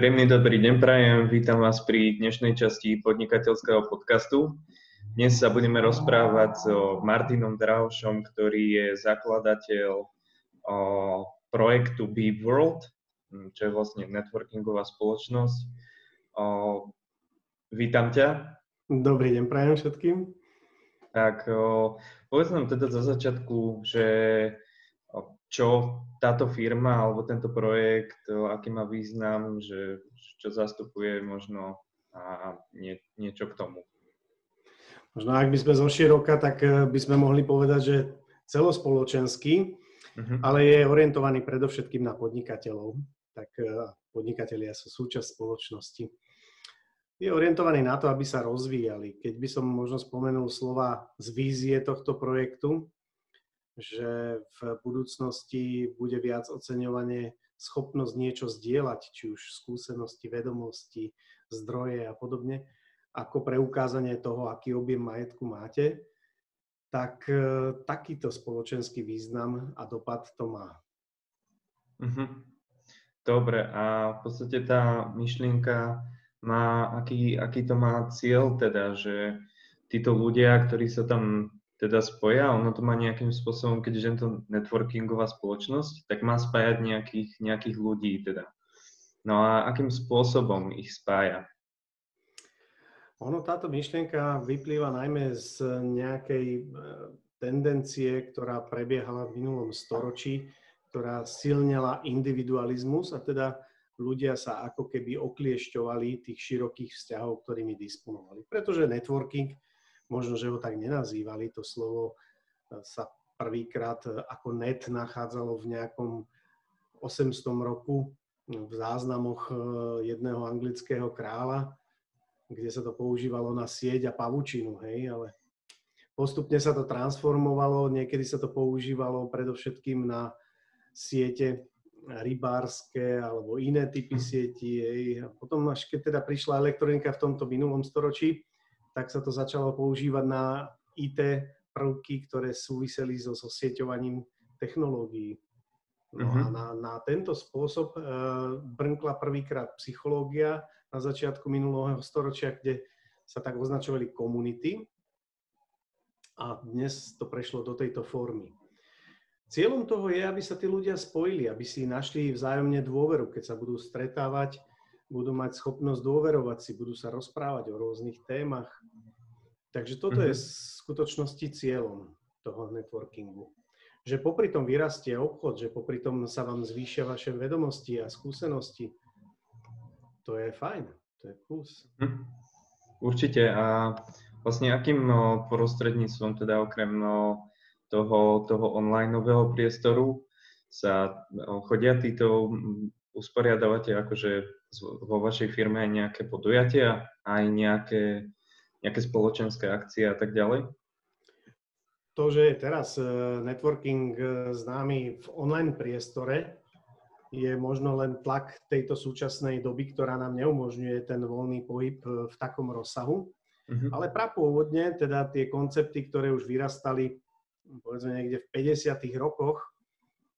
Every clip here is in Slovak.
Príjemný dobrý deň prajem, vítam vás pri dnešnej časti podnikateľského podcastu. Dnes sa budeme rozprávať s Martinom Drahošom, ktorý je zakladateľ projektu Be World, čo je vlastne networkingová spoločnosť. Vítam ťa. Dobrý deň prajem všetkým. Tak povedz nám teda za začiatku, že čo táto firma alebo tento projekt, aký má význam, že čo zastupuje možno a nie, niečo k tomu. Možno ak by sme zo široka, tak e, by sme mohli povedať, že celospoločenský, uh-huh. ale je orientovaný predovšetkým na podnikateľov. Tak e, podnikatelia sú súčasť spoločnosti. Je orientovaný na to, aby sa rozvíjali. Keď by som možno spomenul slova z vízie tohto projektu, že v budúcnosti bude viac oceňovanie schopnosť niečo zdieľať, či už skúsenosti, vedomosti, zdroje a podobne, ako preukázanie toho, aký objem majetku máte, tak e, takýto spoločenský význam a dopad to má. Mhm. Dobre, a v podstate tá myšlienka má, aký, aký to má cieľ teda, že títo ľudia, ktorí sa tam teda spoja, ono to má nejakým spôsobom, keďže je to networkingová spoločnosť, tak má spájať nejakých, nejakých ľudí teda. No a akým spôsobom ich spája? Ono, táto myšlienka vyplýva najmä z nejakej e, tendencie, ktorá prebiehala v minulom storočí, ktorá silnela individualizmus a teda ľudia sa ako keby okliešťovali tých širokých vzťahov, ktorými disponovali. Pretože networking možno, že ho tak nenazývali, to slovo e, sa prvýkrát e, ako net nachádzalo v nejakom 800 roku v záznamoch e, jedného anglického kráľa, kde sa to používalo na sieť a pavučinu, hej, ale postupne sa to transformovalo, niekedy sa to používalo predovšetkým na siete rybárske alebo iné typy sietí. Hej. A potom až keď teda prišla elektronika v tomto minulom storočí, tak sa to začalo používať na IT prvky, ktoré súviseli so sosieťovaním technológií. No uh-huh. a mhm. na, na tento spôsob e, brnkla prvýkrát psychológia na začiatku minulého storočia, kde sa tak označovali komunity a dnes to prešlo do tejto formy. Cieľom toho je, aby sa tí ľudia spojili, aby si našli vzájomne dôveru, keď sa budú stretávať budú mať schopnosť dôverovať si, budú sa rozprávať o rôznych témach. Takže toto mm-hmm. je v skutočnosti cieľom toho networkingu. Že popri tom vyrastie obchod, že popri tom sa vám zvýšia vaše vedomosti a skúsenosti, to je fajn, to je plus. Mm. Určite a vlastne akým no, prostredníctvom, teda okrem no, toho, toho online priestoru sa no, chodia títo usporiadavate akože vo vašej firme aj nejaké podujatia, aj nejaké, nejaké spoločenské akcie a tak ďalej? To, že je teraz e, networking e, známy v online priestore, je možno len tlak tejto súčasnej doby, ktorá nám neumožňuje ten voľný pohyb e, v takom rozsahu. Mm-hmm. Ale prapôvodne, teda tie koncepty, ktoré už vyrastali povedzme niekde v 50. rokoch,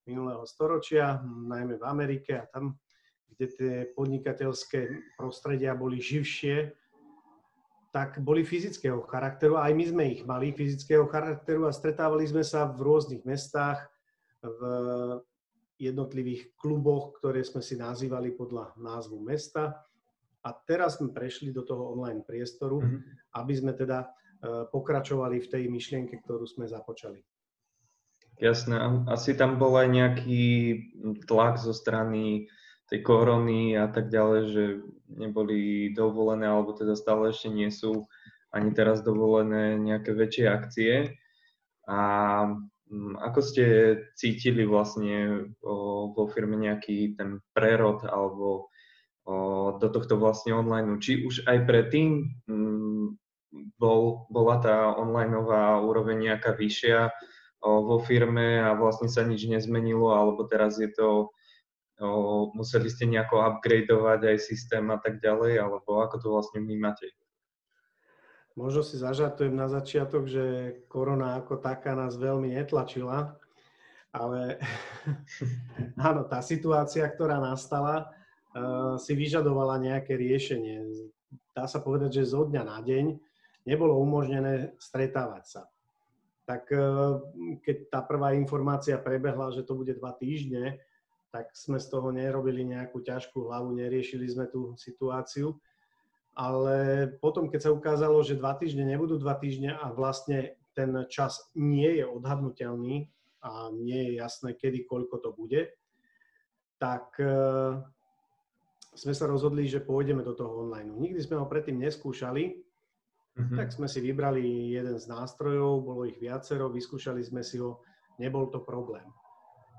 minulého storočia, najmä v Amerike a tam, kde tie podnikateľské prostredia boli živšie, tak boli fyzického charakteru. Aj my sme ich mali fyzického charakteru a stretávali sme sa v rôznych mestách, v jednotlivých kluboch, ktoré sme si nazývali podľa názvu mesta. A teraz sme prešli do toho online priestoru, mm-hmm. aby sme teda eh, pokračovali v tej myšlienke, ktorú sme započali. Jasné, asi tam bol aj nejaký tlak zo strany tej korony a tak ďalej, že neboli dovolené, alebo teda stále ešte nie sú ani teraz dovolené nejaké väčšie akcie. A mm, ako ste cítili vlastne vo firme nejaký ten prerod alebo do tohto vlastne online? Či už aj predtým mm, bol, bola tá onlineová úroveň nejaká vyššia, vo firme a vlastne sa nič nezmenilo, alebo teraz je to, museli ste nejako upgradeovať aj systém a tak ďalej, alebo ako to vlastne vnímate? Možno si zažartujem na začiatok, že korona ako taká nás veľmi netlačila, ale áno, tá situácia, ktorá nastala, si vyžadovala nejaké riešenie. Dá sa povedať, že zo dňa na deň nebolo umožnené stretávať sa. Tak keď tá prvá informácia prebehla, že to bude dva týždne, tak sme z toho nerobili nejakú ťažkú hlavu, neriešili sme tú situáciu. Ale potom, keď sa ukázalo, že dva týždne nebudú dva týždne a vlastne ten čas nie je odhadnutelný a nie je jasné, kedy, koľko to bude, tak e, sme sa rozhodli, že pôjdeme do toho online. Nikdy sme ho predtým neskúšali, mm-hmm. tak sme si vybrali jeden z nástrojov, bolo ich viacero, vyskúšali sme si ho, nebol to problém.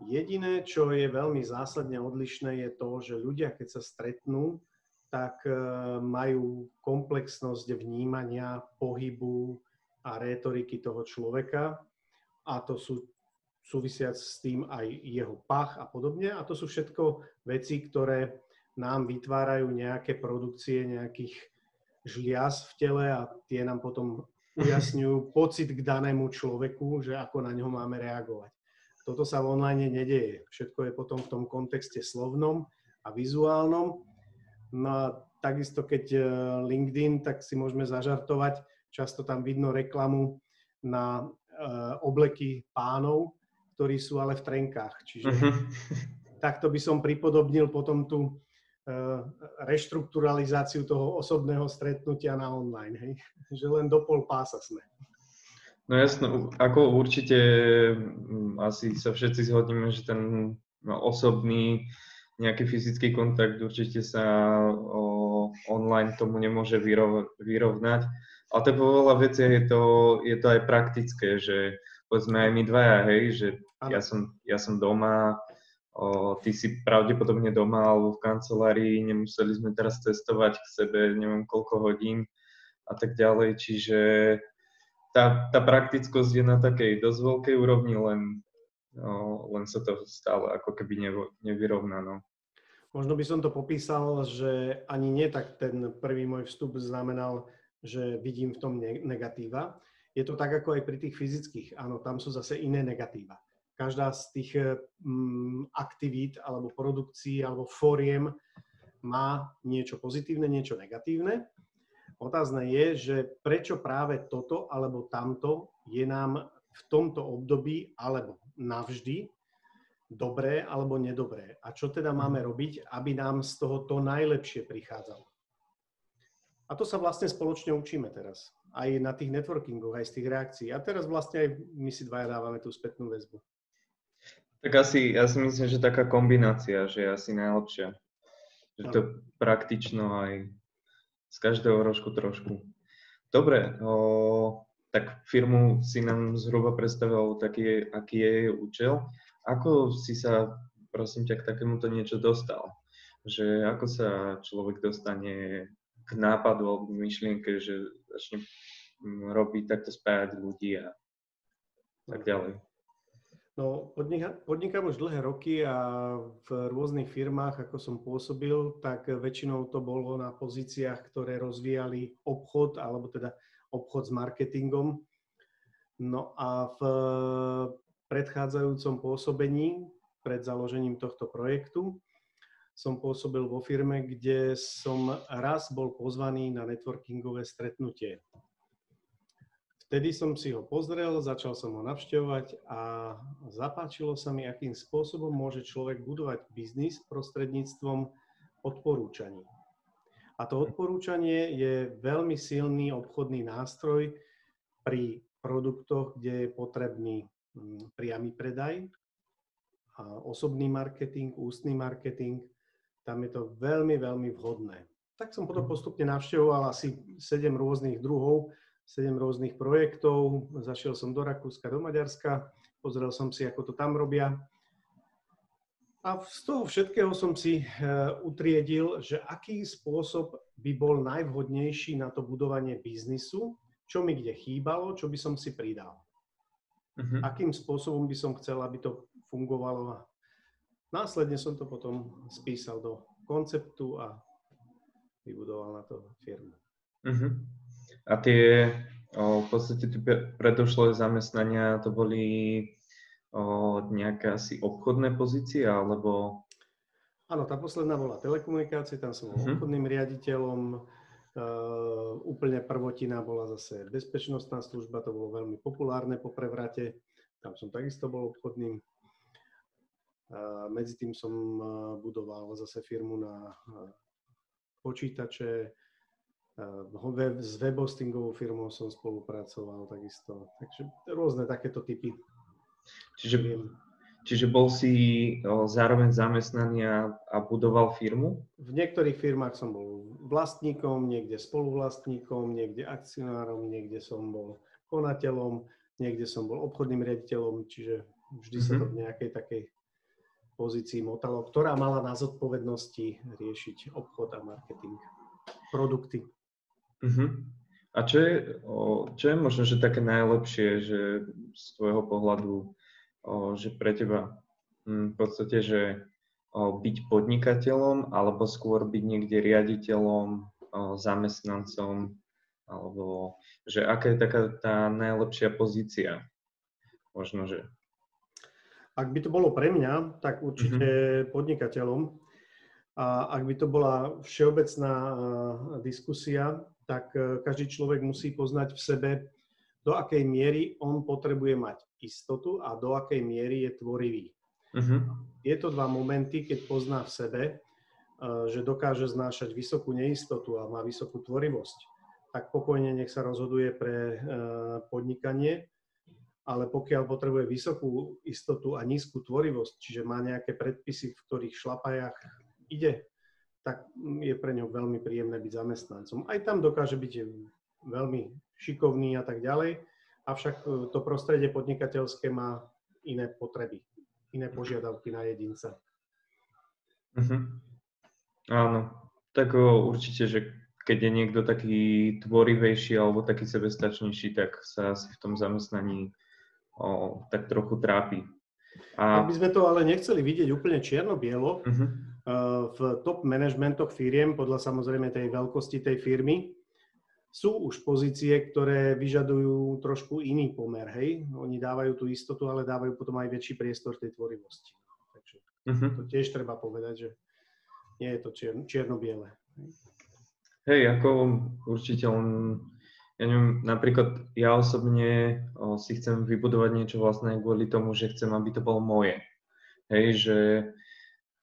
Jediné, čo je veľmi zásadne odlišné, je to, že ľudia, keď sa stretnú, tak e, majú komplexnosť vnímania, pohybu a rétoriky toho človeka. A to sú súvisiac s tým aj jeho pach a podobne. A to sú všetko veci, ktoré nám vytvárajú nejaké produkcie nejakých žliaz v tele a tie nám potom ujasňujú pocit k danému človeku, že ako na ňo máme reagovať. Toto sa v online nedieje. Všetko je potom v tom kontexte slovnom a vizuálnom. No a takisto, keď e, LinkedIn, tak si môžeme zažartovať. Často tam vidno reklamu na e, obleky pánov, ktorí sú ale v trenkách. Čiže uh-huh. takto by som pripodobnil potom tú reštrukturalizáciu toho osobného stretnutia na online. Hej? Že len do pol pása sme. No jasno, ako určite mm, asi sa všetci zhodneme, že ten osobný nejaký fyzický kontakt určite sa o, online tomu nemôže vyrov, vyrovnať. Ale to vo veľa veciach je to, je to aj praktické, že povedzme aj my dvaja, hej, že ja som, ja som doma, o, ty si pravdepodobne doma alebo v kancelárii, nemuseli sme teraz cestovať k sebe neviem koľko hodín a tak ďalej, čiže tá, tá praktickosť je na takej dosť veľkej úrovni, len, no, len sa to stále ako keby nevo, nevyrovná. No. Možno by som to popísal, že ani nie tak ten prvý môj vstup znamenal, že vidím v tom negatíva. Je to tak ako aj pri tých fyzických. Áno, tam sú zase iné negatíva. Každá z tých mm, aktivít alebo produkcií alebo fóriem má niečo pozitívne, niečo negatívne. Otázne je, že prečo práve toto alebo tamto je nám v tomto období alebo navždy dobré alebo nedobré. A čo teda máme mhm. robiť, aby nám z toho to najlepšie prichádzalo. A to sa vlastne spoločne učíme teraz. Aj na tých networkingoch, aj z tých reakcií. A teraz vlastne aj my si dvaja dávame tú spätnú väzbu. Tak asi, ja si myslím, že taká kombinácia, že je asi najlepšia. Že to praktično aj z každého rožku trošku. Dobre, o, tak firmu si nám zhruba predstavil, taký, aký je jej účel. Ako si sa, prosím ťa, k takémuto niečo dostal? Že ako sa človek dostane k nápadu alebo myšlienke, že začne mm, robiť takto spájať ľudí a tak ďalej? No, podnikám, už dlhé roky a v rôznych firmách, ako som pôsobil, tak väčšinou to bolo na pozíciách, ktoré rozvíjali obchod, alebo teda obchod s marketingom. No a v predchádzajúcom pôsobení, pred založením tohto projektu, som pôsobil vo firme, kde som raz bol pozvaný na networkingové stretnutie. Vtedy som si ho pozrel, začal som ho navštevovať a zapáčilo sa mi, akým spôsobom môže človek budovať biznis prostredníctvom odporúčaní. A to odporúčanie je veľmi silný obchodný nástroj pri produktoch, kde je potrebný mm, priamy predaj, osobný marketing, ústny marketing. Tam je to veľmi, veľmi vhodné. Tak som potom postupne navštevoval asi 7 rôznych druhov 7 rôznych projektov. Zašiel som do Rakúska, do Maďarska, pozrel som si, ako to tam robia. A z toho všetkého som si e, utriedil, že aký spôsob by bol najvhodnejší na to budovanie biznisu, čo mi kde chýbalo, čo by som si pridal. Uh-huh. Akým spôsobom by som chcel, aby to fungovalo. Následne som to potom spísal do konceptu a vybudoval na to firmu. Uh-huh. A tie o, v podstate tie predošlé zamestnania to boli o, nejaké asi obchodné pozície alebo... Áno, tá posledná bola telekomunikácie, tam som bol uh-huh. obchodným riaditeľom. Uh, úplne prvotina bola zase bezpečnostná služba, to bolo veľmi populárne po prevrate. Tam som takisto bol obchodným. Uh, medzi tým som uh, budoval zase firmu na uh, počítače. Uh, s webhostingovou firmou som spolupracoval takisto. Takže rôzne takéto typy. Čiže Čiže bol si zároveň zamestnaný a, a budoval firmu? V niektorých firmách som bol vlastníkom, niekde spoluvlastníkom, niekde akcionárom, niekde som bol konateľom, niekde som bol obchodným riaditeľom, čiže vždy mm-hmm. sa to mhm. v nejakej takej pozícii motalo, ktorá mala na zodpovednosti riešiť obchod a marketing, produkty. Mm-hmm. A čo je, čo je možno, že také najlepšie, že z tvojho pohľadu že pre teba hm, v podstate, že byť podnikateľom alebo skôr byť niekde riaditeľom, zamestnancom, alebo že aká je taká tá najlepšia pozícia? Možno, že... Ak by to bolo pre mňa, tak určite mm-hmm. podnikateľom. A ak by to bola všeobecná diskusia, tak e, každý človek musí poznať v sebe, do akej miery on potrebuje mať istotu a do akej miery je tvorivý. Uh-huh. Tieto dva momenty, keď pozná v sebe, eh, že dokáže znášať vysokú neistotu a má vysokú tvorivosť, tak pokojne nech sa rozhoduje pre eh, podnikanie, ale pokiaľ potrebuje vysokú istotu a nízku tvorivosť, čiže má nejaké predpisy, v ktorých šlapajach ide, tak je pre ňo veľmi príjemné byť zamestnancom. Aj tam dokáže byť veľmi šikovný a tak ďalej, avšak e, to prostredie podnikateľské má iné potreby, iné požiadavky na jedinca. Uh-huh. Áno, tak o, určite, že keď je niekto taký tvorivejší alebo taký sebestačnejší, tak sa asi v tom zamestnaní o, tak trochu trápi. A... Ak by sme to ale nechceli vidieť úplne čierno-bielo, uh-huh. V top managementoch firiem, podľa samozrejme tej veľkosti tej firmy, sú už pozície, ktoré vyžadujú trošku iný pomer, hej? Oni dávajú tú istotu, ale dávajú potom aj väčší priestor tej tvorivosti. Takže uh-huh. to tiež treba povedať, že nie je to čier, čierno-biele. Hej, ako určite on, ja neviem, napríklad ja osobne o, si chcem vybudovať niečo vlastné kvôli tomu, že chcem, aby to bolo moje. Hej, že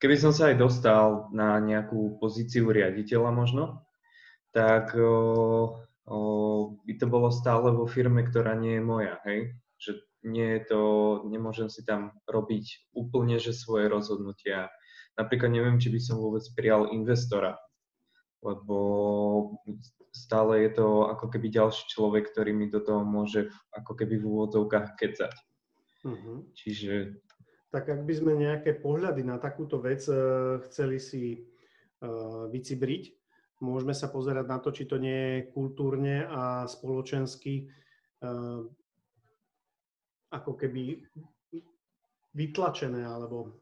keby som sa aj dostal na nejakú pozíciu riaditeľa možno, tak o, o, by to bolo stále vo firme, ktorá nie je moja, hej? Že nie je to, nemôžem si tam robiť úplne, že svoje rozhodnutia. Napríklad neviem, či by som vôbec prijal investora, lebo stále je to ako keby ďalší človek, ktorý mi do toho môže ako keby v úvodzovkách kecať. Uh-huh. Čiže... Tak ak by sme nejaké pohľady na takúto vec uh, chceli si uh, vycibriť, Môžeme sa pozerať na to, či to nie je kultúrne a spoločensky uh, ako keby vytlačené alebo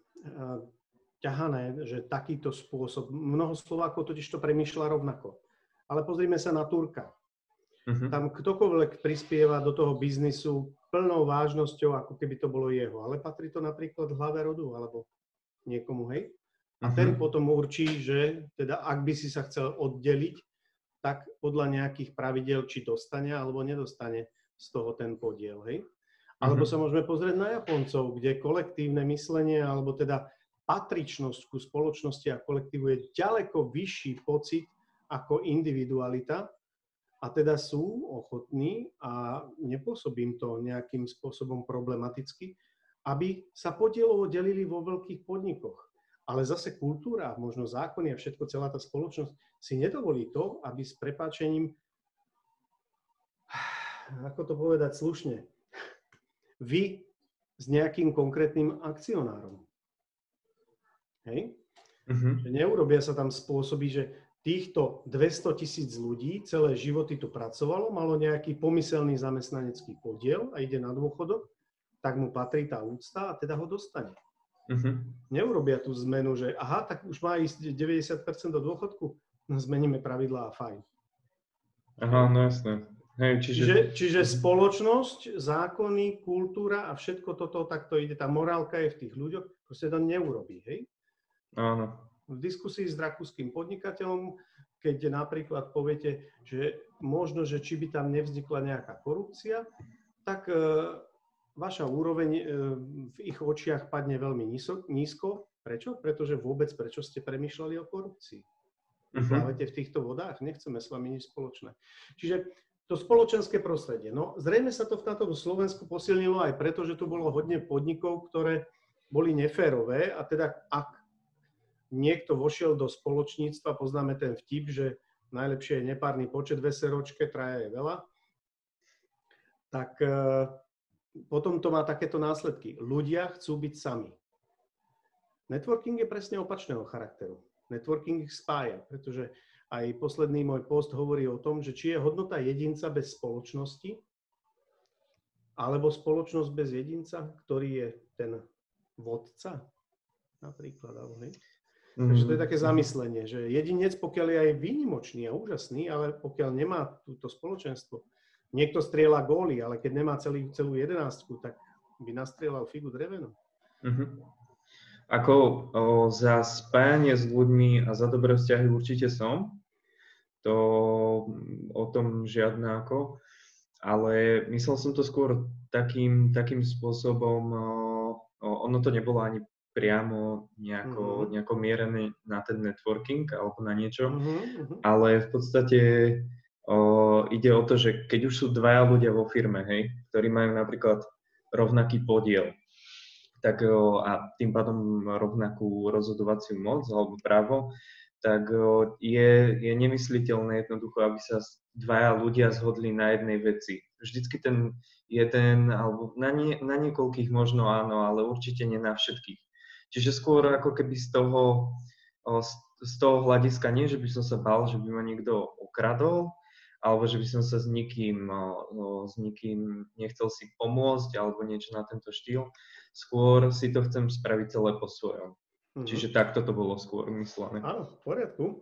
ťahané, že takýto spôsob. Mnoho Slovákov totiž to premýšľa rovnako. Ale pozrime sa na Turka. Uh-huh. Tam ktokoľvek prispieva do toho biznisu plnou vážnosťou, ako keby to bolo jeho. Ale patrí to napríklad hlave rodu alebo niekomu, hej? A uh-huh. ten potom určí, že teda ak by si sa chcel oddeliť, tak podľa nejakých pravidel, či dostane alebo nedostane z toho ten podiel, hej? Alebo uh-huh. sa môžeme pozrieť na Japoncov, kde kolektívne myslenie, alebo teda patričnosť ku spoločnosti a kolektívu je ďaleko vyšší pocit ako individualita a teda sú ochotní a nepôsobím to nejakým spôsobom problematicky, aby sa podielovo delili vo veľkých podnikoch. Ale zase kultúra, možno zákony a všetko, celá tá spoločnosť si nedovolí to, aby s prepáčením, ako to povedať slušne, vy s nejakým konkrétnym akcionárom. Hej? Že neurobia sa tam spôsoby, že týchto 200 tisíc ľudí celé životy tu pracovalo, malo nejaký pomyselný zamestnanecký podiel a ide na dôchodok, tak mu patrí tá úcta a teda ho dostane. Uh-huh. Neurobia tú zmenu, že aha, tak už má ísť 90% do dôchodku, no zmeníme pravidlá a fajn. Aha, no jasné. Hej, čiže... Čiže, čiže spoločnosť, zákony, kultúra a všetko toto takto ide. Tá morálka je v tých ľuďoch, proste to neurobí, hej? Áno. V diskusii s rakúskym podnikateľom, keď napríklad poviete, že možno, že či by tam nevznikla nejaká korupcia, tak e, vaša úroveň e, v ich očiach padne veľmi nízko. Prečo? Pretože vôbec prečo ste premyšľali o korupcii. Uh-huh. Plávate v týchto vodách, nechceme s vami nič spoločné. Čiže to spoločenské prostredie. No, zrejme sa to v tomto Slovensku posilnilo aj preto, že tu bolo hodne podnikov, ktoré boli neférové a teda ak niekto vošiel do spoločníctva, poznáme ten vtip, že najlepšie je nepárny počet veseročke, traja je veľa, tak e, potom to má takéto následky. Ľudia chcú byť sami. Networking je presne opačného charakteru. Networking ich spája, pretože aj posledný môj post hovorí o tom, že či je hodnota jedinca bez spoločnosti, alebo spoločnosť bez jedinca, ktorý je ten vodca, napríklad. Alebo hej. Mm-hmm. Takže to je také zamyslenie, že jedinec, pokiaľ je aj výnimočný a úžasný, ale pokiaľ nemá túto spoločenstvo, niekto strieľa góly, ale keď nemá celý, celú jedenáctku, tak by nastrieľal figu drevenú. Mm-hmm. Ako o, za spájanie s ľuďmi a za dobré vzťahy určite som, to o tom žiadne ako, ale myslel som to skôr takým, takým spôsobom, ono to nebolo ani priamo nejako, mm-hmm. nejako mierené na ten networking alebo na niečo, mm-hmm. ale v podstate o, ide o to, že keď už sú dvaja ľudia vo firme, hej, ktorí majú napríklad rovnaký podiel, tak o, a tým pádom rovnakú rozhodovaciu moc alebo právo, tak je, je nemysliteľné jednoducho, aby sa dvaja ľudia zhodli na jednej veci. Vždycky ten jeden, alebo na, nie, na niekoľkých možno áno, ale určite nie na všetkých. Čiže skôr ako keby z toho, z toho hľadiska nie, že by som sa bál, že by ma niekto okradol, alebo že by som sa s nikým, s nikým nechcel si pomôcť, alebo niečo na tento štýl. Skôr si to chcem spraviť celé po svojom. Mm-hmm. Čiže takto to bolo skôr myslené. Áno, v poriadku. E,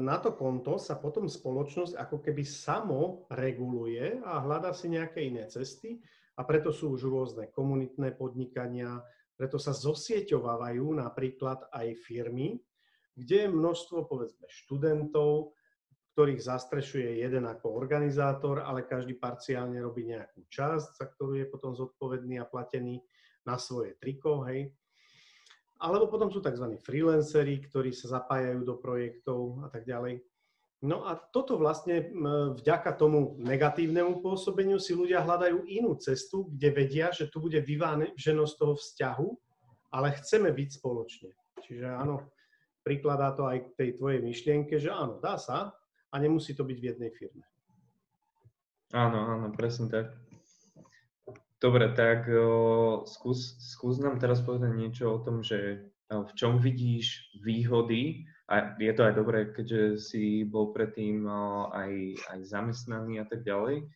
na to konto sa potom spoločnosť ako keby samo reguluje a hľadá si nejaké iné cesty a preto sú už rôzne komunitné podnikania, preto sa zosieťovávajú napríklad aj firmy, kde je množstvo povedzme študentov, ktorých zastrešuje jeden ako organizátor, ale každý parciálne robí nejakú časť, za ktorú je potom zodpovedný a platený na svoje triko, hej. Alebo potom sú tzv. freelanceri, ktorí sa zapájajú do projektov a tak ďalej. No a toto vlastne vďaka tomu negatívnemu pôsobeniu si ľudia hľadajú inú cestu, kde vedia, že tu bude vyváženosť toho vzťahu, ale chceme byť spoločne. Čiže áno, prikladá to aj k tej tvojej myšlienke, že áno, dá sa a nemusí to byť v jednej firme. Áno, áno, presne tak. Dobre, tak o, skús, skús nám teraz povedať niečo o tom, že v čom vidíš výhody, a je to aj dobré, keďže si bol predtým aj, aj zamestnaný a tak ďalej.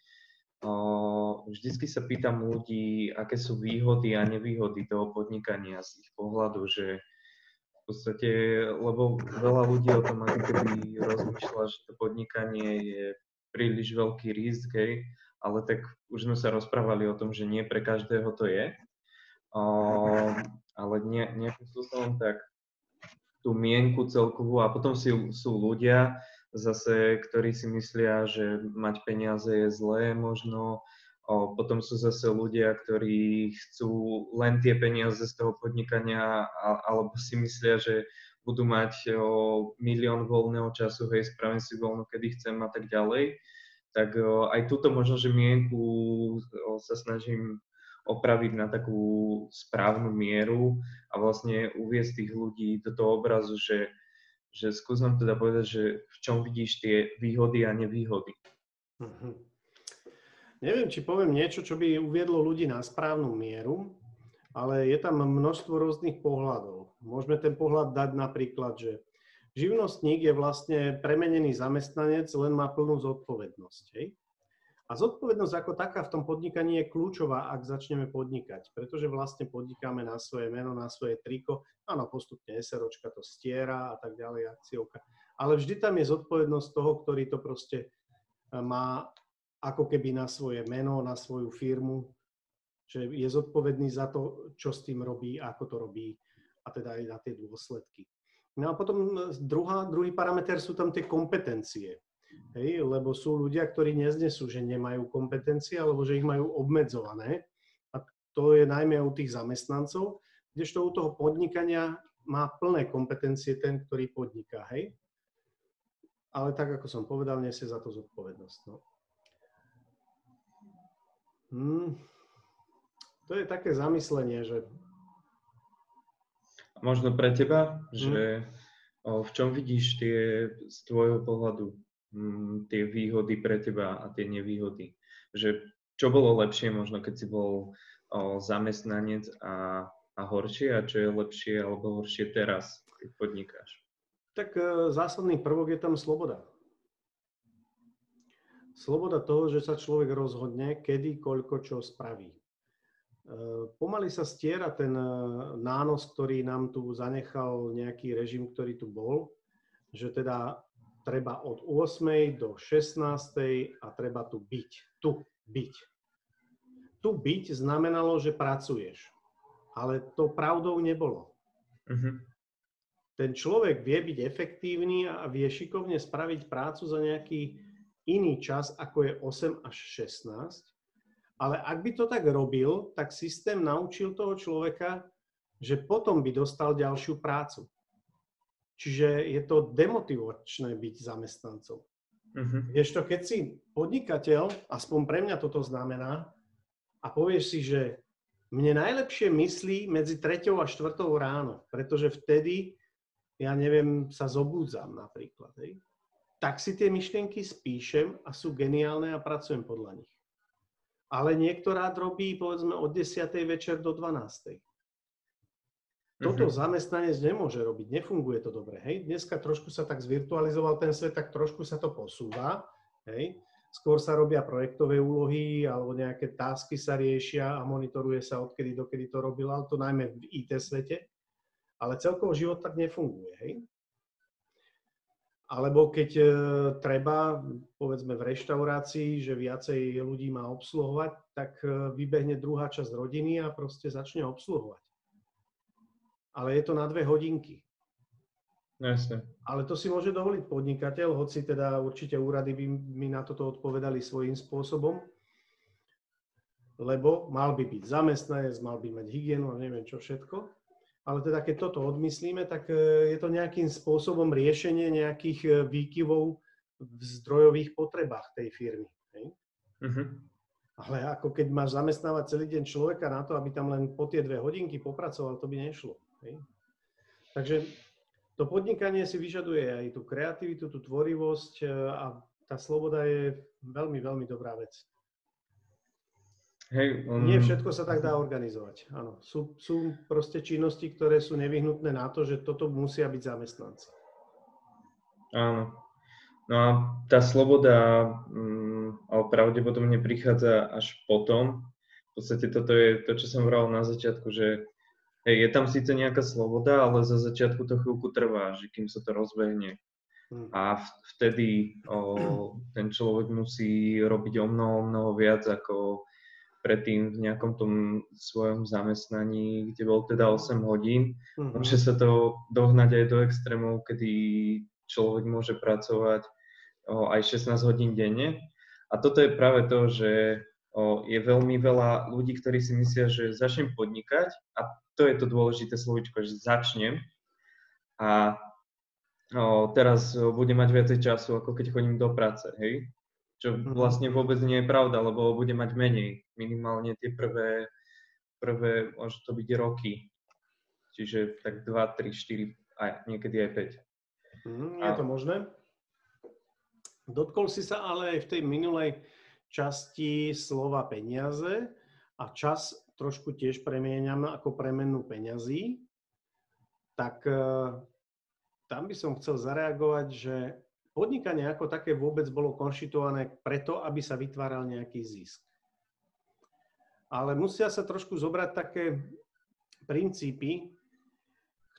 Vždycky sa pýtam ľudí, aké sú výhody a nevýhody toho podnikania z ich pohľadu, že v podstate, lebo veľa ľudí o tom ako keby rozmýšľa, že to podnikanie je príliš veľký risk, hej, ale tak už sme sa rozprávali o tom, že nie pre každého to je. Ale ne, nejakým spôsobom tak tú mienku celkovú a potom si, sú ľudia zase, ktorí si myslia, že mať peniaze je zlé možno, o, potom sú zase ľudia, ktorí chcú len tie peniaze z toho podnikania a, alebo si myslia, že budú mať o, milión voľného času, hej, spravím si voľno, kedy chcem a tak ďalej. Tak aj túto možno, že mienku sa snažím opraviť na takú správnu mieru a vlastne uviezť tých ľudí do toho obrazu, že, že skús nám teda povedať, že v čom vidíš tie výhody a nevýhody. Mm-hmm. Neviem, či poviem niečo, čo by uviedlo ľudí na správnu mieru, ale je tam množstvo rôznych pohľadov. Môžeme ten pohľad dať napríklad, že Živnostník je vlastne premenený zamestnanec, len má plnú zodpovednosť. Hej? A zodpovednosť ako taká v tom podnikaní je kľúčová, ak začneme podnikať, pretože vlastne podnikáme na svoje meno, na svoje triko, áno, postupne SROčka to stiera a tak ďalej, akciovka. Ale vždy tam je zodpovednosť toho, ktorý to proste e, má ako keby na svoje meno, na svoju firmu, že je zodpovedný za to, čo s tým robí, ako to robí a teda aj na tie dôsledky. No a potom druhá, druhý parameter sú tam tie kompetencie. Hej, lebo sú ľudia, ktorí neznesú, že nemajú kompetencie, alebo že ich majú obmedzované. A to je najmä u tých zamestnancov, kdežto u toho podnikania má plné kompetencie ten, ktorý podniká. Hej? Ale tak, ako som povedal, nesie za to zodpovednosť. No. Hmm. To je také zamyslenie, že... Možno pre teba, hmm. že v čom vidíš tie z tvojho pohľadu tie výhody pre teba a tie nevýhody? Že čo bolo lepšie možno, keď si bol o, zamestnanec a, a horšie a čo je lepšie alebo horšie teraz, keď podnikáš? Tak e, zásadný prvok je tam sloboda. Sloboda toho, že sa človek rozhodne, kedy, koľko, čo spraví. E, pomaly sa stiera ten e, nános, ktorý nám tu zanechal nejaký režim, ktorý tu bol, že teda treba od 8. do 16. a treba tu byť. Tu byť. Tu byť znamenalo, že pracuješ. Ale to pravdou nebolo. Uh-huh. Ten človek vie byť efektívny a vie šikovne spraviť prácu za nejaký iný čas, ako je 8 až 16. Ale ak by to tak robil, tak systém naučil toho človeka, že potom by dostal ďalšiu prácu. Čiže je to demotivačné byť zamestnancom. Uh-huh. Vieš to, keď si podnikateľ, aspoň pre mňa toto znamená, a povieš si, že mne najlepšie myslí medzi 3. a 4. ráno, pretože vtedy, ja neviem, sa zobúdzam napríklad. Hej? Tak si tie myšlienky spíšem a sú geniálne a pracujem podľa nich. Ale niektorá robí, povedzme, od 10. večer do 12. Toto uh-huh. zamestnanec nemôže robiť, nefunguje to dobre. Hej? Dneska trošku sa tak zvirtualizoval ten svet, tak trošku sa to posúva. Hej? Skôr sa robia projektové úlohy alebo nejaké tasky sa riešia a monitoruje sa odkedy dokedy to robil, ale to najmä v IT svete. Ale celkovo život tak nefunguje. Hej? Alebo keď e, treba, povedzme v reštaurácii, že viacej ľudí má obsluhovať, tak e, vybehne druhá časť rodiny a proste začne obsluhovať ale je to na dve hodinky. Jasne. Ale to si môže dovoliť podnikateľ, hoci teda určite úrady by mi na toto odpovedali svojím spôsobom, lebo mal by byť zamestnanec, mal by mať hygienu a neviem čo všetko. Ale teda keď toto odmyslíme, tak e, je to nejakým spôsobom riešenie nejakých e, výkyvov v zdrojových potrebách tej firmy. Uh-huh. Ale ako keď máš zamestnávať celý deň človeka na to, aby tam len po tie dve hodinky popracoval, to by nešlo. Hej. Takže to podnikanie si vyžaduje aj tú kreativitu, tú tvorivosť e, a tá sloboda je veľmi, veľmi dobrá vec. Hej, um... Nie všetko sa tak dá organizovať. Áno, sú, sú proste činnosti, ktoré sú nevyhnutné na to, že toto musia byť zamestnanci. Áno. No a tá sloboda um, ale pravdepodobne prichádza až potom. V podstate toto je to, čo som vral na začiatku, že je tam síce nejaká sloboda, ale za začiatku to chvíľku trvá, že kým sa to rozbehne. Hmm. A vtedy o, ten človek musí robiť o mnoho, mnoho viac ako predtým v nejakom tom svojom zamestnaní, kde bol teda 8 hodín. Mm-hmm. Môže sa to dohnať aj do extrémov, kedy človek môže pracovať o, aj 16 hodín denne. A toto je práve to, že je veľmi veľa ľudí, ktorí si myslia, že začnem podnikať a to je to dôležité slovičko, že začnem a teraz budem mať viacej času, ako keď chodím do práce, hej? Čo mhm. vlastne vôbec nie je pravda, lebo bude mať menej, minimálne tie prvé, prvé, môže to byť roky. Čiže tak 2, 3, 4, aj niekedy aj 5. Mm, je a... to možné? Dotkol si sa ale aj v tej minulej časti slova peniaze a čas trošku tiež premieňam ako premennú peňazí, tak e, tam by som chcel zareagovať, že podnikanie ako také vôbec bolo konštituované preto, aby sa vytváral nejaký zisk. Ale musia sa trošku zobrať také princípy,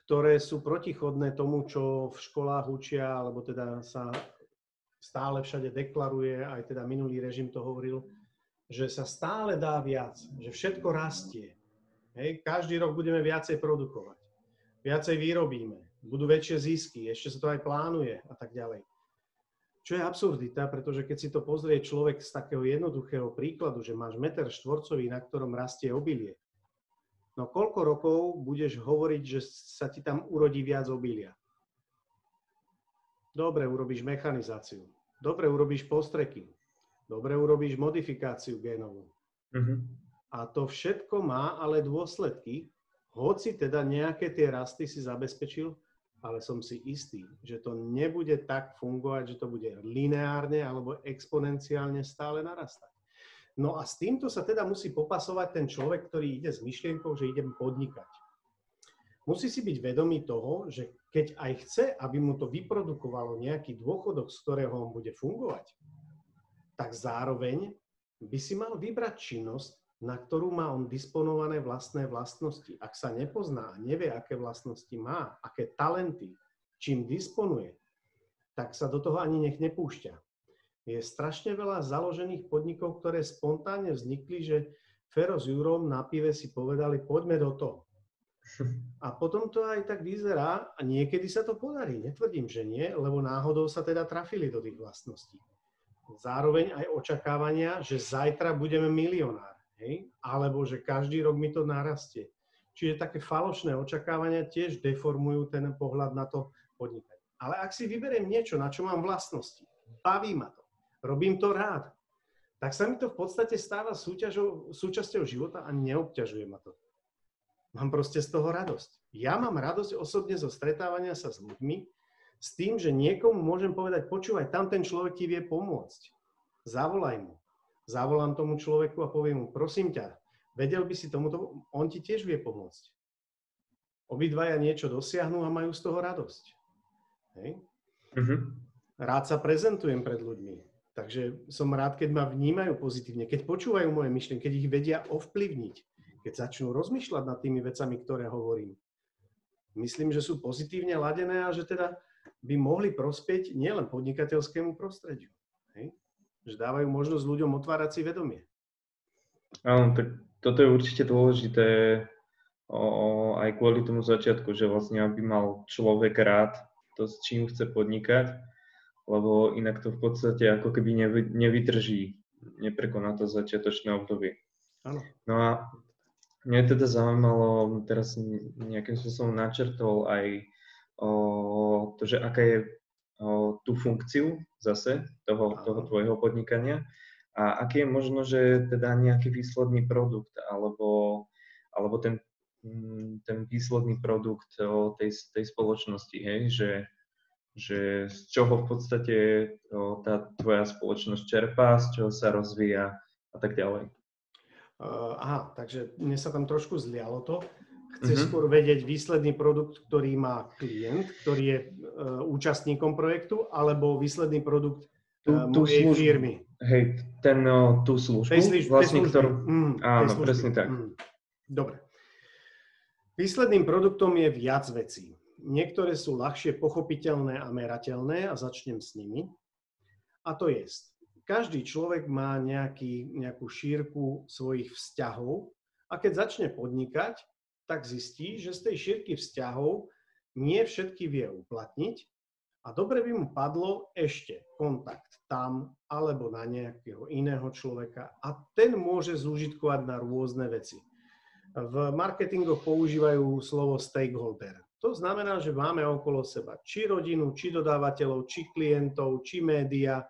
ktoré sú protichodné tomu, čo v školách učia, alebo teda sa stále všade deklaruje, aj teda minulý režim to hovoril, že sa stále dá viac, že všetko rastie. Hej? Každý rok budeme viacej produkovať, viacej vyrobíme, budú väčšie zisky, ešte sa to aj plánuje a tak ďalej. Čo je absurdita, pretože keď si to pozrie človek z takého jednoduchého príkladu, že máš meter štvorcový, na ktorom rastie obilie, no koľko rokov budeš hovoriť, že sa ti tam urodí viac obilia? Dobre, urobíš mechanizáciu. Dobre, urobíš postreky. Dobre, urobíš modifikáciu génovú. Uh-huh. A to všetko má ale dôsledky, hoci teda nejaké tie rasty si zabezpečil, ale som si istý, že to nebude tak fungovať, že to bude lineárne alebo exponenciálne stále narastať. No a s týmto sa teda musí popasovať ten človek, ktorý ide s myšlienkou, že idem podnikať. Musí si byť vedomý toho, že keď aj chce, aby mu to vyprodukovalo nejaký dôchodok, z ktorého on bude fungovať, tak zároveň by si mal vybrať činnosť, na ktorú má on disponované vlastné vlastnosti. Ak sa nepozná, nevie, aké vlastnosti má, aké talenty, čím disponuje, tak sa do toho ani nech nepúšťa. Je strašne veľa založených podnikov, ktoré spontánne vznikli, že Fero s Jurom na pive si povedali, poďme do toho. A potom to aj tak vyzerá a niekedy sa to podarí. Netvrdím, že nie, lebo náhodou sa teda trafili do tých vlastností. Zároveň aj očakávania, že zajtra budeme milionár hej? alebo že každý rok mi to narastie. Čiže také falošné očakávania tiež deformujú ten pohľad na to podnikanie. Ale ak si vyberiem niečo, na čo mám vlastnosti, baví ma to, robím to rád, tak sa mi to v podstate stáva súťažou, súčasťou života a neobťažuje ma to. Mám proste z toho radosť. Ja mám radosť osobne zo stretávania sa s ľuďmi, s tým, že niekomu môžem povedať, počúvaj, tam ten človek ti vie pomôcť. Zavolaj mu zavolám tomu človeku a poviem mu, prosím ťa, vedel by si tomuto, on ti tiež vie pomôcť. Obidvaja niečo dosiahnu a majú z toho radosť. Hej? Uh-huh. Rád sa prezentujem pred ľuďmi, takže som rád, keď ma vnímajú pozitívne, keď počúvajú moje myšlienky, keď ich vedia ovplyvniť, keď začnú rozmýšľať nad tými vecami, ktoré hovorím. Myslím, že sú pozitívne ladené a že teda by mohli prospieť nielen podnikateľskému prostrediu. Hej? že dávajú možnosť ľuďom otvárať si vedomie. Áno, tak toto je určite dôležité o, aj kvôli tomu začiatku, že vlastne aby mal človek rád to, s čím chce podnikať, lebo inak to v podstate ako keby nevy, nevydrží, neprekoná to začiatočné obdobie. Áno. No a mňa teda zaujímalo, teraz nejakým spôsobom načrtol aj o to, že aká je o, tú funkciu zase toho, toho tvojho podnikania a aký je možno, že teda nejaký výsledný produkt alebo, alebo ten, mm, ten výsledný produkt o, tej, tej spoločnosti, hej, že, že z čoho v podstate o, tá tvoja spoločnosť čerpá, z čoho sa rozvíja a tak ďalej. Uh, aha, takže mne sa tam trošku zlialo to chce uh-huh. skôr vedieť výsledný produkt, ktorý má klient, ktorý je uh, účastníkom projektu, alebo výsledný produkt uh, tú, tú mojej službu. firmy. Hej, ten, uh, tú službu, tej služby, vlastne, tej ktorú... Mm, áno, služby. presne tak. Mm. Dobre. Výsledným produktom je viac vecí. Niektoré sú ľahšie pochopiteľné a merateľné a začnem s nimi. A to je, každý človek má nejaký, nejakú šírku svojich vzťahov a keď začne podnikať, tak zistí, že z tej šírky vzťahov nie všetky vie uplatniť a dobre by mu padlo ešte kontakt tam alebo na nejakého iného človeka a ten môže zúžitkovať na rôzne veci. V marketingoch používajú slovo stakeholder. To znamená, že máme okolo seba či rodinu, či dodávateľov, či klientov, či média,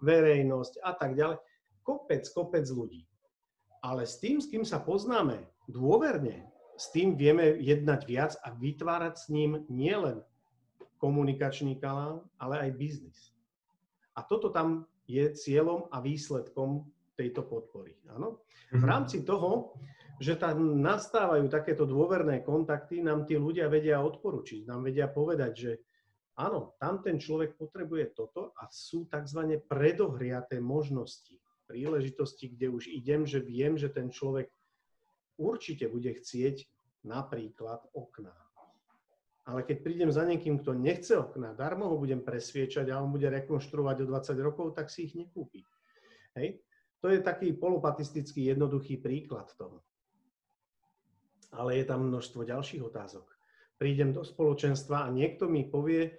verejnosť a tak ďalej. Kopec, kopec ľudí. Ale s tým, s kým sa poznáme dôverne, s tým vieme jednať viac a vytvárať s ním nielen komunikačný kanál, ale aj biznis. A toto tam je cieľom a výsledkom tejto podpory. Áno? V mhm. rámci toho, že tam nastávajú takéto dôverné kontakty, nám tí ľudia vedia odporučiť, nám vedia povedať, že áno, tam ten človek potrebuje toto a sú tzv. predohriaté možnosti, príležitosti, kde už idem, že viem, že ten človek určite bude chcieť napríklad okná. Ale keď prídem za niekým, kto nechce okná, darmo ho budem presviečať a on bude rekonštruovať o 20 rokov, tak si ich nekúpi. Hej? To je taký polopatistický, jednoduchý príklad toho. Ale je tam množstvo ďalších otázok. prídem do spoločenstva a niekto mi povie,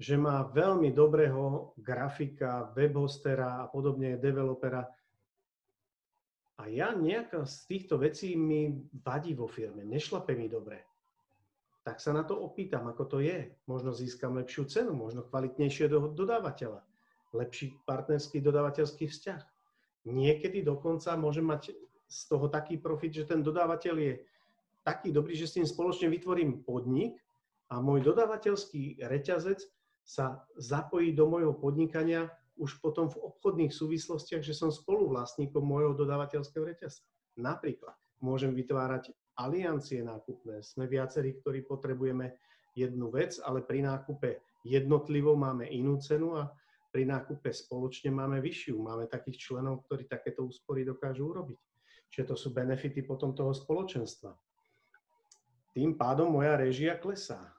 že má veľmi dobrého grafika, webhostera a podobne, developera. A ja nejaká z týchto vecí mi vadí vo firme, nešlape mi dobre. Tak sa na to opýtam, ako to je. Možno získam lepšiu cenu, možno kvalitnejšieho dodávateľa, lepší partnerský dodávateľský vzťah. Niekedy dokonca môžem mať z toho taký profit, že ten dodávateľ je taký dobrý, že s tým spoločne vytvorím podnik a môj dodávateľský reťazec sa zapojí do môjho podnikania už potom v obchodných súvislostiach, že som spoluvlastníkom môjho dodávateľského reťazca. Napríklad môžem vytvárať aliancie nákupné. Sme viacerí, ktorí potrebujeme jednu vec, ale pri nákupe jednotlivo máme inú cenu a pri nákupe spoločne máme vyššiu. Máme takých členov, ktorí takéto úspory dokážu urobiť. Čiže to sú benefity potom toho spoločenstva tým pádom moja režia klesá.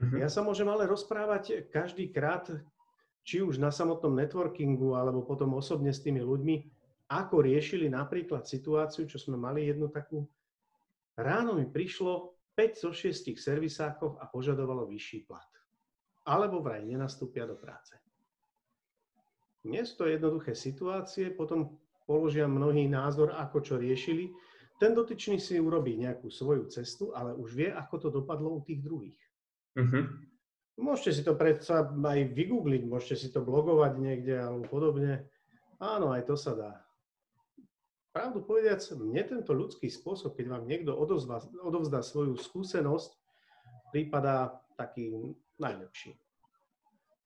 Mm-hmm. Ja sa môžem ale rozprávať každý krát, či už na samotnom networkingu, alebo potom osobne s tými ľuďmi, ako riešili napríklad situáciu, čo sme mali jednu takú. Ráno mi prišlo 5 zo 6 servisákov a požadovalo vyšší plat. Alebo vraj nenastúpia do práce. Dnes to jednoduché situácie, potom položia mnohý názor, ako čo riešili, ten dotyčný si urobí nejakú svoju cestu, ale už vie, ako to dopadlo u tých druhých. Uh-huh. Môžete si to predsa aj vygoogliť, môžete si to blogovať niekde alebo podobne. Áno, aj to sa dá. Pravdu povediac, mne tento ľudský spôsob, keď vám niekto odovzdá, odovzdá svoju skúsenosť, prípada taký najlepší.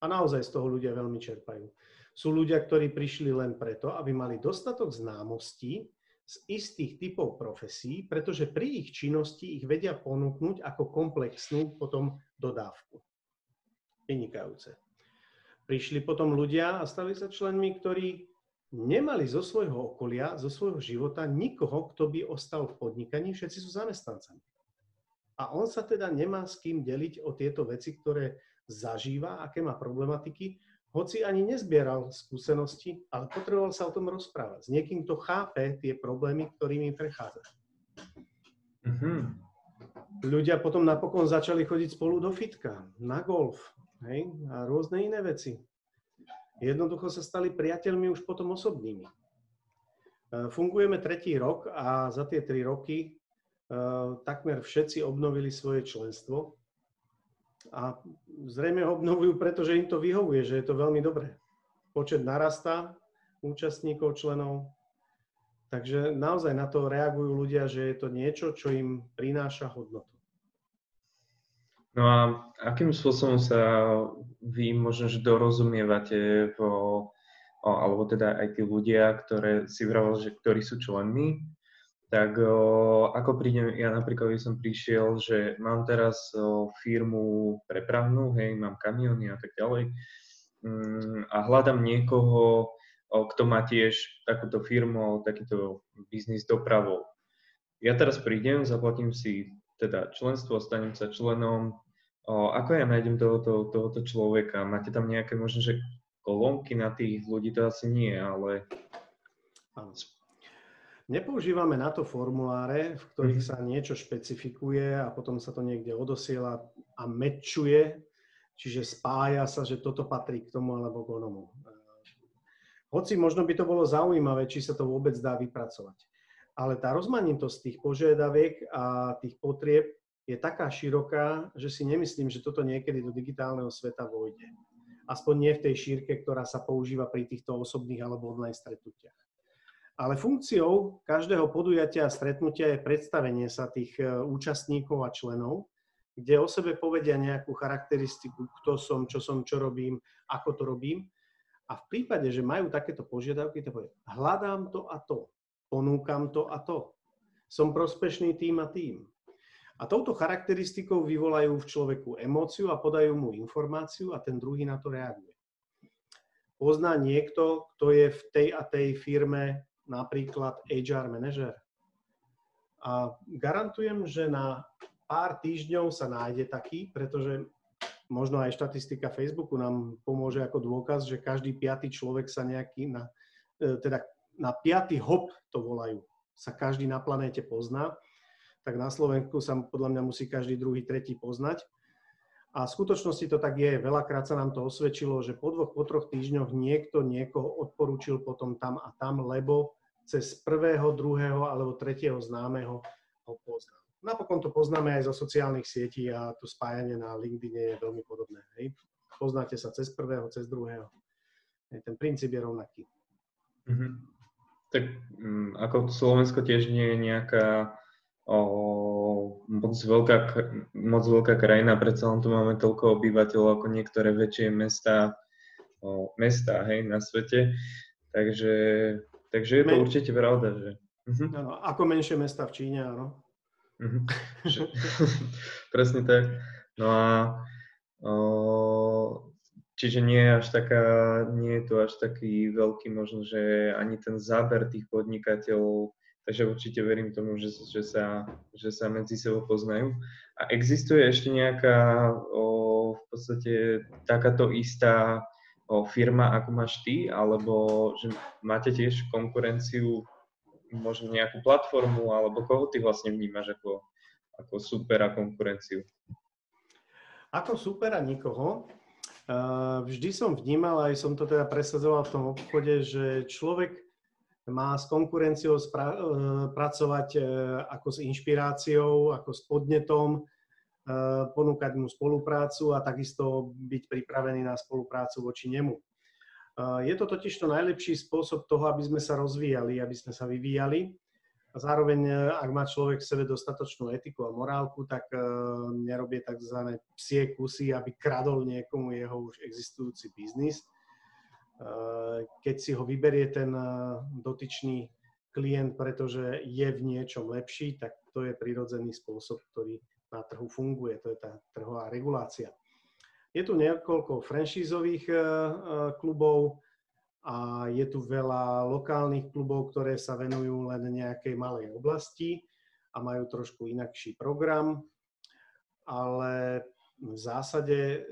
A naozaj z toho ľudia veľmi čerpajú. Sú ľudia, ktorí prišli len preto, aby mali dostatok známostí, z istých typov profesí, pretože pri ich činnosti ich vedia ponúknuť ako komplexnú potom dodávku. Vynikajúce. Prišli potom ľudia a stali sa členmi, ktorí nemali zo svojho okolia, zo svojho života nikoho, kto by ostal v podnikaní, všetci sú zamestnancami. A on sa teda nemá s kým deliť o tieto veci, ktoré zažíva, aké má problematiky, hoci ani nezbieral skúsenosti, ale potreboval sa o tom rozprávať. S niekým, kto chápe tie problémy, ktorými prechádza. Mm-hmm. Ľudia potom napokon začali chodiť spolu do fitka, na golf hej, a rôzne iné veci. Jednoducho sa stali priateľmi už potom osobnými. E, fungujeme tretí rok a za tie tri roky e, takmer všetci obnovili svoje členstvo a zrejme ho obnovujú, pretože im to vyhovuje, že je to veľmi dobré. Počet narastá účastníkov, členov, takže naozaj na to reagujú ľudia, že je to niečo, čo im prináša hodnotu. No a akým spôsobom sa vy možno, že dorozumievate vo, alebo teda aj tí ľudia, ktoré si vravel, že ktorí sú členmi, tak ako prídem, ja napríklad by som prišiel, že mám teraz firmu prepravnú, hej, mám kamiony a tak ďalej mm, a hľadám niekoho, kto má tiež takúto firmu, takýto biznis dopravou. Ja teraz prídem, zaplatím si teda členstvo, stanem sa členom. Ako ja nájdem tohoto, tohoto človeka? Máte tam nejaké možno, že kolónky na tých ľudí? To asi nie, ale Nepoužívame na to formuláre, v ktorých mhm. sa niečo špecifikuje a potom sa to niekde odosiela a mečuje, čiže spája sa, že toto patrí k tomu alebo k onomu. Hoci možno by to bolo zaujímavé, či sa to vôbec dá vypracovať. Ale tá rozmanitosť tých požiadaviek a tých potrieb je taká široká, že si nemyslím, že toto niekedy do digitálneho sveta vojde. Aspoň nie v tej šírke, ktorá sa používa pri týchto osobných alebo online stretnutiach. Ale funkciou každého podujatia a stretnutia je predstavenie sa tých e, účastníkov a členov, kde o sebe povedia nejakú charakteristiku, kto som, čo som, čo robím, ako to robím. A v prípade, že majú takéto požiadavky, to povie, hľadám to a to, ponúkam to a to, som prospešný tým a tým. A touto charakteristikou vyvolajú v človeku emóciu a podajú mu informáciu a ten druhý na to reaguje. Pozná niekto, kto je v tej a tej firme napríklad HR manažer. A garantujem, že na pár týždňov sa nájde taký, pretože možno aj štatistika Facebooku nám pomôže ako dôkaz, že každý piatý človek sa nejaký na, e, teda na piatý hop to volajú, sa každý na planéte pozná. tak na Slovensku sa podľa mňa musí každý druhý, tretí poznať. A v skutočnosti to tak je. Veľakrát sa nám to osvedčilo, že po dvoch, po troch týždňoch niekto niekoho odporúčil potom tam a tam, lebo cez prvého, druhého alebo tretieho známeho ho poznal. Napokon to poznáme aj zo sociálnych sietí a to spájanie na LinkedIn je veľmi podobné. Hej. Poznáte sa cez prvého, cez druhého. Hej, ten princíp je rovnaký. Mm-hmm. Tak um, ako Slovensko tiež nie je nejaká o, moc, veľká, moc veľká krajina, predsa len tu máme toľko obyvateľov ako niektoré väčšie mesta, o, mesta hej, na svete. Takže, takže je to Men... určite pravda, že... Uh-huh. Áno, ako menšie mesta v Číne, áno. Uh-huh. Presne tak. No a o, čiže nie je až taká, nie je to až taký veľký možno, že ani ten záber tých podnikateľov takže určite verím tomu, že, že, sa, že sa medzi sebou poznajú. A existuje ešte nejaká o, v podstate takáto istá o, firma, ako máš ty, alebo že máte tiež konkurenciu, možno nejakú platformu, alebo koho ty vlastne vnímaš ako, ako super a konkurenciu? Ako supera nikoho. Vždy som vnímal, aj som to teda presadzoval v tom obchode, že človek má s konkurenciou spra- e, pracovať e, ako s inšpiráciou, ako s podnetom, e, ponúkať mu spoluprácu a takisto byť pripravený na spoluprácu voči nemu. Je to totiž to najlepší spôsob toho, aby sme sa rozvíjali, aby sme sa vyvíjali. A zároveň, ak má človek v sebe dostatočnú etiku a morálku, tak nerobie tzv. psie kusy, aby kradol niekomu jeho už existujúci biznis keď si ho vyberie ten eh, dotyčný klient, pretože je v niečom lepší, tak to je prirodzený spôsob, ktorý na trhu funguje. To je tá trhová regulácia. Je tu niekoľko franšízových eh, klubov a je tu veľa lokálnych klubov, ktoré sa venujú len nejakej malej oblasti a majú trošku inakší program, ale v zásade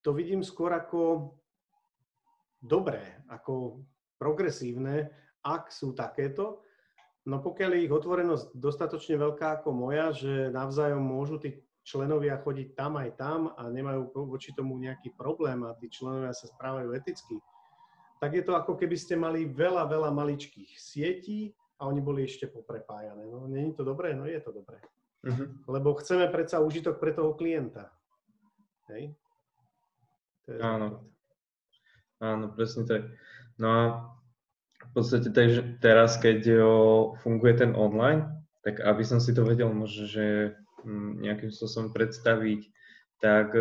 to vidím skôr ako dobré, ako progresívne, ak sú takéto. No pokiaľ je ich otvorenosť dostatočne veľká ako moja, že navzájom môžu tí členovia chodiť tam aj tam a nemajú voči tomu nejaký problém a tí členovia sa správajú eticky, tak je to ako keby ste mali veľa, veľa maličkých sietí a oni boli ešte poprepájané. No, není to dobré? No je to dobré. Uh-huh. Lebo chceme predsa užitok pre toho klienta. Hej? To je Áno. Áno, presne tak. No a v podstate tež, teraz, keď funguje ten online, tak aby som si to vedel možno, že mm, nejakým spôsobom predstaviť, tak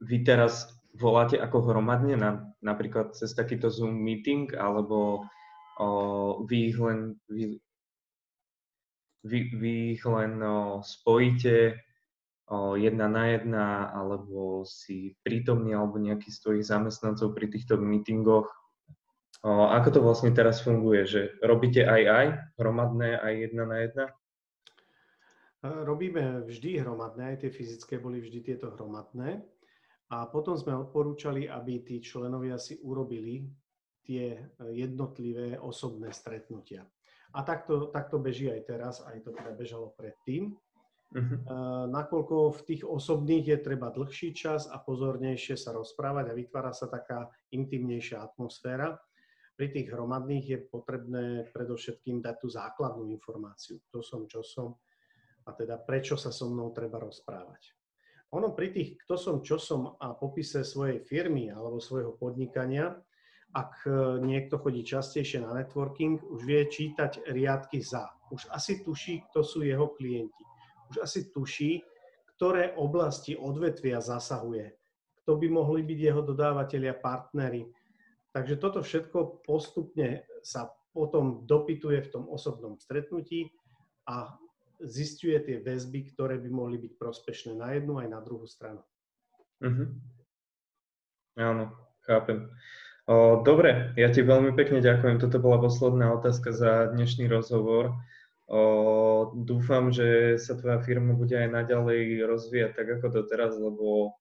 vy teraz voláte ako hromadne, na, napríklad cez takýto Zoom meeting, alebo vy ich len, vy, vy, vy ich len spojíte jedna na jedna, alebo si prítomný, alebo nejaký z tvojich zamestnancov pri týchto meetingoch. Ako to vlastne teraz funguje? Že robíte aj aj, hromadné, aj jedna na jedna? Robíme vždy hromadné, aj tie fyzické boli vždy tieto hromadné. A potom sme odporúčali, aby tí členovia si urobili tie jednotlivé osobné stretnutia. A takto, takto beží aj teraz, aj to teda bežalo predtým. Uh-huh. Nakoľko v tých osobných je treba dlhší čas a pozornejšie sa rozprávať a vytvára sa taká intimnejšia atmosféra. Pri tých hromadných je potrebné predovšetkým dať tú základnú informáciu. Kto som, čo som a teda prečo sa so mnou treba rozprávať. Ono pri tých, kto som, čo som a popise svojej firmy alebo svojho podnikania, ak e, niekto chodí častejšie na networking, už vie čítať riadky za. Už asi tuší, kto sú jeho klienti už asi tuší, ktoré oblasti odvetvia zasahuje, kto by mohli byť jeho dodávateľia, partnery. Takže toto všetko postupne sa potom dopytuje v tom osobnom stretnutí a zistuje tie väzby, ktoré by mohli byť prospešné na jednu aj na druhú stranu. Mm-hmm. Áno, chápem. O, dobre, ja ti veľmi pekne ďakujem. Toto bola posledná otázka za dnešný rozhovor. O, dúfam, že sa tvoja firma bude aj naďalej rozvíjať tak ako doteraz, lebo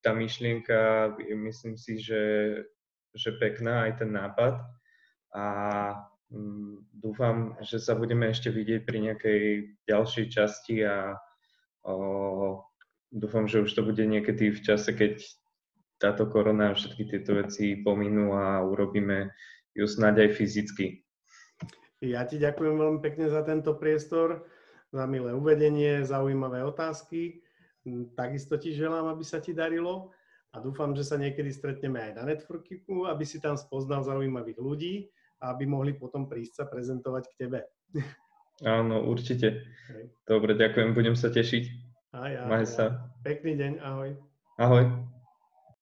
tá myšlienka, myslím si, že, že pekná, aj ten nápad. A mm, dúfam, že sa budeme ešte vidieť pri nejakej ďalšej časti a o, dúfam, že už to bude niekedy v čase, keď táto korona a všetky tieto veci pominú a urobíme ju snáď aj fyzicky. Ja ti ďakujem veľmi pekne za tento priestor, za milé uvedenie, zaujímavé otázky. Takisto ti želám, aby sa ti darilo a dúfam, že sa niekedy stretneme aj na networkingu, aby si tam spoznal zaujímavých ľudí a aby mohli potom prísť sa prezentovať k tebe. Áno, určite. Dobre, ďakujem, budem sa tešiť. A ja. Maj sa. Pekný deň, ahoj. Ahoj.